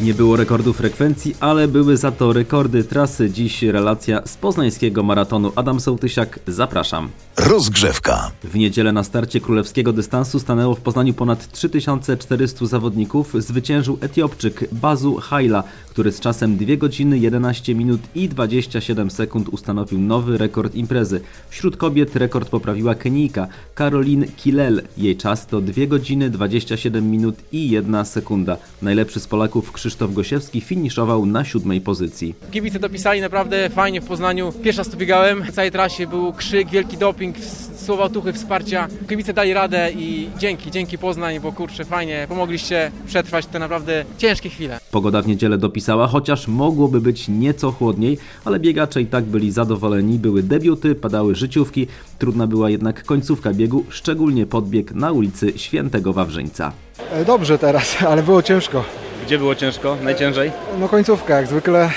Nie było rekordu frekwencji, ale były za to rekordy trasy. Dziś relacja z poznańskiego maratonu. Adam Sołtysiak, zapraszam. Rozgrzewka. W niedzielę na starcie królewskiego dystansu stanęło w Poznaniu ponad 3400 zawodników. Zwyciężył Etiopczyk Bazu Haila, który z czasem 2 godziny 11 minut i 27 sekund ustanowił nowy rekord imprezy. Wśród kobiet rekord poprawiła Kenijka Caroline Kilel. Jej czas to 2 godziny 27 minut i 1 sekunda. Najlepszy z Polaków Krzysztof Gosiewski finiszował na siódmej pozycji. Kibice dopisali naprawdę fajnie w Poznaniu. Pierwszy raz tu biegałem. W całej trasie był krzyk, wielki doping, słowa otuchy, wsparcia. Kibice dali radę i dzięki, dzięki Poznań, bo kurczę, fajnie pomogliście przetrwać te naprawdę ciężkie chwile. Pogoda w niedzielę dopisała, chociaż mogłoby być nieco chłodniej, ale biegacze i tak byli zadowoleni. Były debiuty, padały życiówki, trudna była jednak końcówka biegu, szczególnie podbieg na ulicy Świętego Wawrzyńca. E, Dobrze teraz, ale było ciężko. Gdzie było ciężko? Najciężej? No końcówka jak zwykle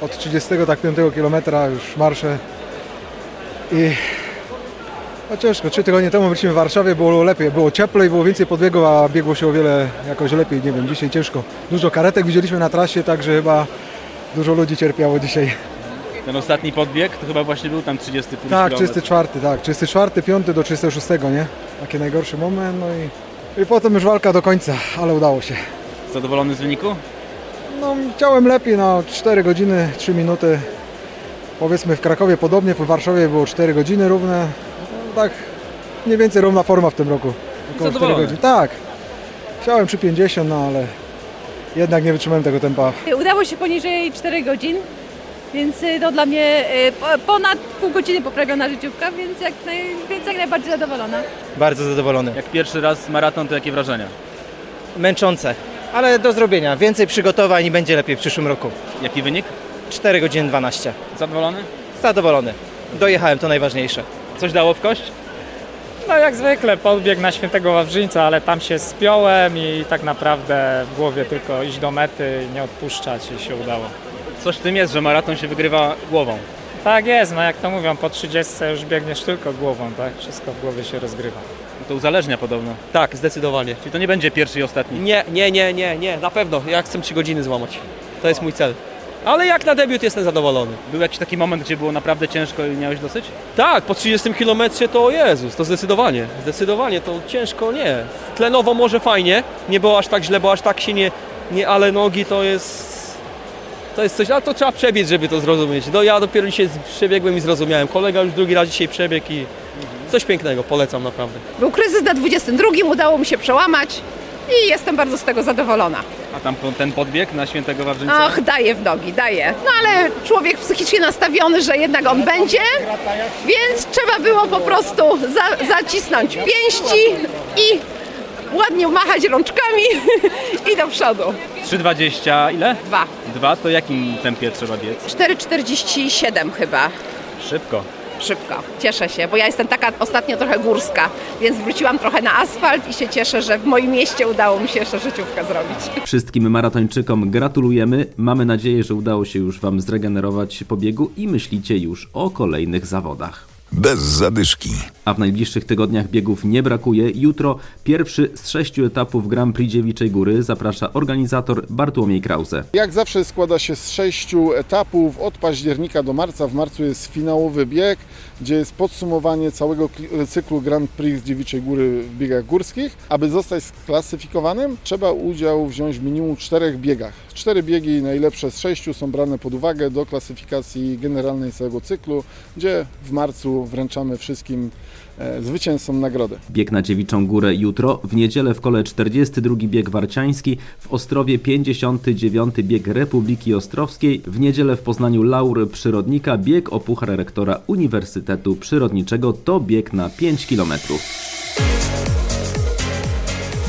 od 35 km już marsze i no ciężko. Trzy tygodnie temu byliśmy w Warszawie, było lepiej, było cieplej, było więcej podbiegów, a biegło się o wiele jakoś lepiej, nie wiem, dzisiaj ciężko. Dużo karetek widzieliśmy na trasie, także chyba dużo ludzi cierpiało dzisiaj. Ten ostatni podbieg to chyba właśnie był tam 30 Tak, kilometr. 34, tak, 34, 5 do 36, nie? Taki najgorszy moment, no i, i potem już walka do końca, ale udało się. Zadowolony z wyniku? No, chciałem lepiej, no 4 godziny, 3 minuty. Powiedzmy w Krakowie podobnie, w Warszawie było 4 godziny równe. No, tak, mniej więcej równa forma w tym roku. Około 4 Zadowolony? godzin. Tak. Chciałem przy 50, no ale jednak nie wytrzymałem tego tempa. Udało się poniżej 4 godzin, więc y, to dla mnie y, po- ponad pół godziny poprawiona życiówka, więc jak, naj, więc jak najbardziej zadowolona. Bardzo zadowolony. Jak pierwszy raz maraton, to jakie wrażenia? Męczące, ale do zrobienia. Więcej przygotowań i będzie lepiej w przyszłym roku. Jaki wynik? 4 godziny 12. Zadowolony? Zadowolony. Dojechałem, to najważniejsze. Coś dało w kość? No jak zwykle podbieg na Świętego Wawrzyńca, ale tam się spiąłem i tak naprawdę w głowie tylko iść do mety, nie odpuszczać i się udało. Coś w tym jest, że maraton się wygrywa głową. Tak jest, no jak to mówią, po 30 już biegniesz tylko głową, tak? Wszystko w głowie się rozgrywa. To uzależnia podobno. Tak, zdecydowanie. Czyli to nie będzie pierwszy i ostatni. Nie, nie, nie, nie, nie, na pewno. Ja chcę 3 godziny złamać. To jest mój cel. Ale jak na debiut jestem zadowolony. Był jakiś taki moment, gdzie było naprawdę ciężko i miałeś dosyć? Tak, po 30 km to o Jezus, to zdecydowanie. Zdecydowanie, to ciężko nie. Tlenowo może fajnie, nie było aż tak źle, bo aż tak się nie, nie ale nogi to jest... To jest coś, ale to trzeba przebiec, żeby to zrozumieć. No ja dopiero dzisiaj przebiegłem i zrozumiałem. Kolega już drugi raz dzisiaj przebiegł i coś pięknego, polecam naprawdę. Był kryzys na 22, udało mi się przełamać i jestem bardzo z tego zadowolona. A tam ten podbieg na Świętego Wawrzyńca? Och, daje w nogi, daje. No ale człowiek psychicznie nastawiony, że jednak on będzie, więc trzeba było po prostu za, zacisnąć pięści i ładnie machać rączkami i do przodu. 3,20 ile? Dwa. Dwa, to jakim tempie trzeba biec? 4,47 chyba. Szybko. Szybko. Cieszę się, bo ja jestem taka ostatnio trochę górska, więc wróciłam trochę na asfalt i się cieszę, że w moim mieście udało mi się jeszcze życiówkę zrobić. Wszystkim maratończykom gratulujemy. Mamy nadzieję, że udało się już Wam zregenerować po biegu i myślicie już o kolejnych zawodach. Bez zadyszki. A w najbliższych tygodniach biegów nie brakuje. Jutro pierwszy z sześciu etapów Grand Prix Dziewiczej Góry zaprasza organizator Bartłomiej Krause. Jak zawsze składa się z sześciu etapów od października do marca. W marcu jest finałowy bieg, gdzie jest podsumowanie całego cyklu Grand Prix Dziewiczej Góry w biegach górskich. Aby zostać sklasyfikowanym, trzeba udział wziąć w minimum czterech biegach. Cztery biegi najlepsze z sześciu są brane pod uwagę do klasyfikacji generalnej całego cyklu, gdzie w marcu wręczamy wszystkim e, zwycięzcom nagrodę. Bieg na Dziewiczą Górę jutro, w niedzielę w kole 42 bieg warciański, w Ostrowie 59 bieg Republiki Ostrowskiej, w niedzielę w Poznaniu Laury Przyrodnika, bieg o Puchar Rektora Uniwersytetu Przyrodniczego to bieg na 5 km.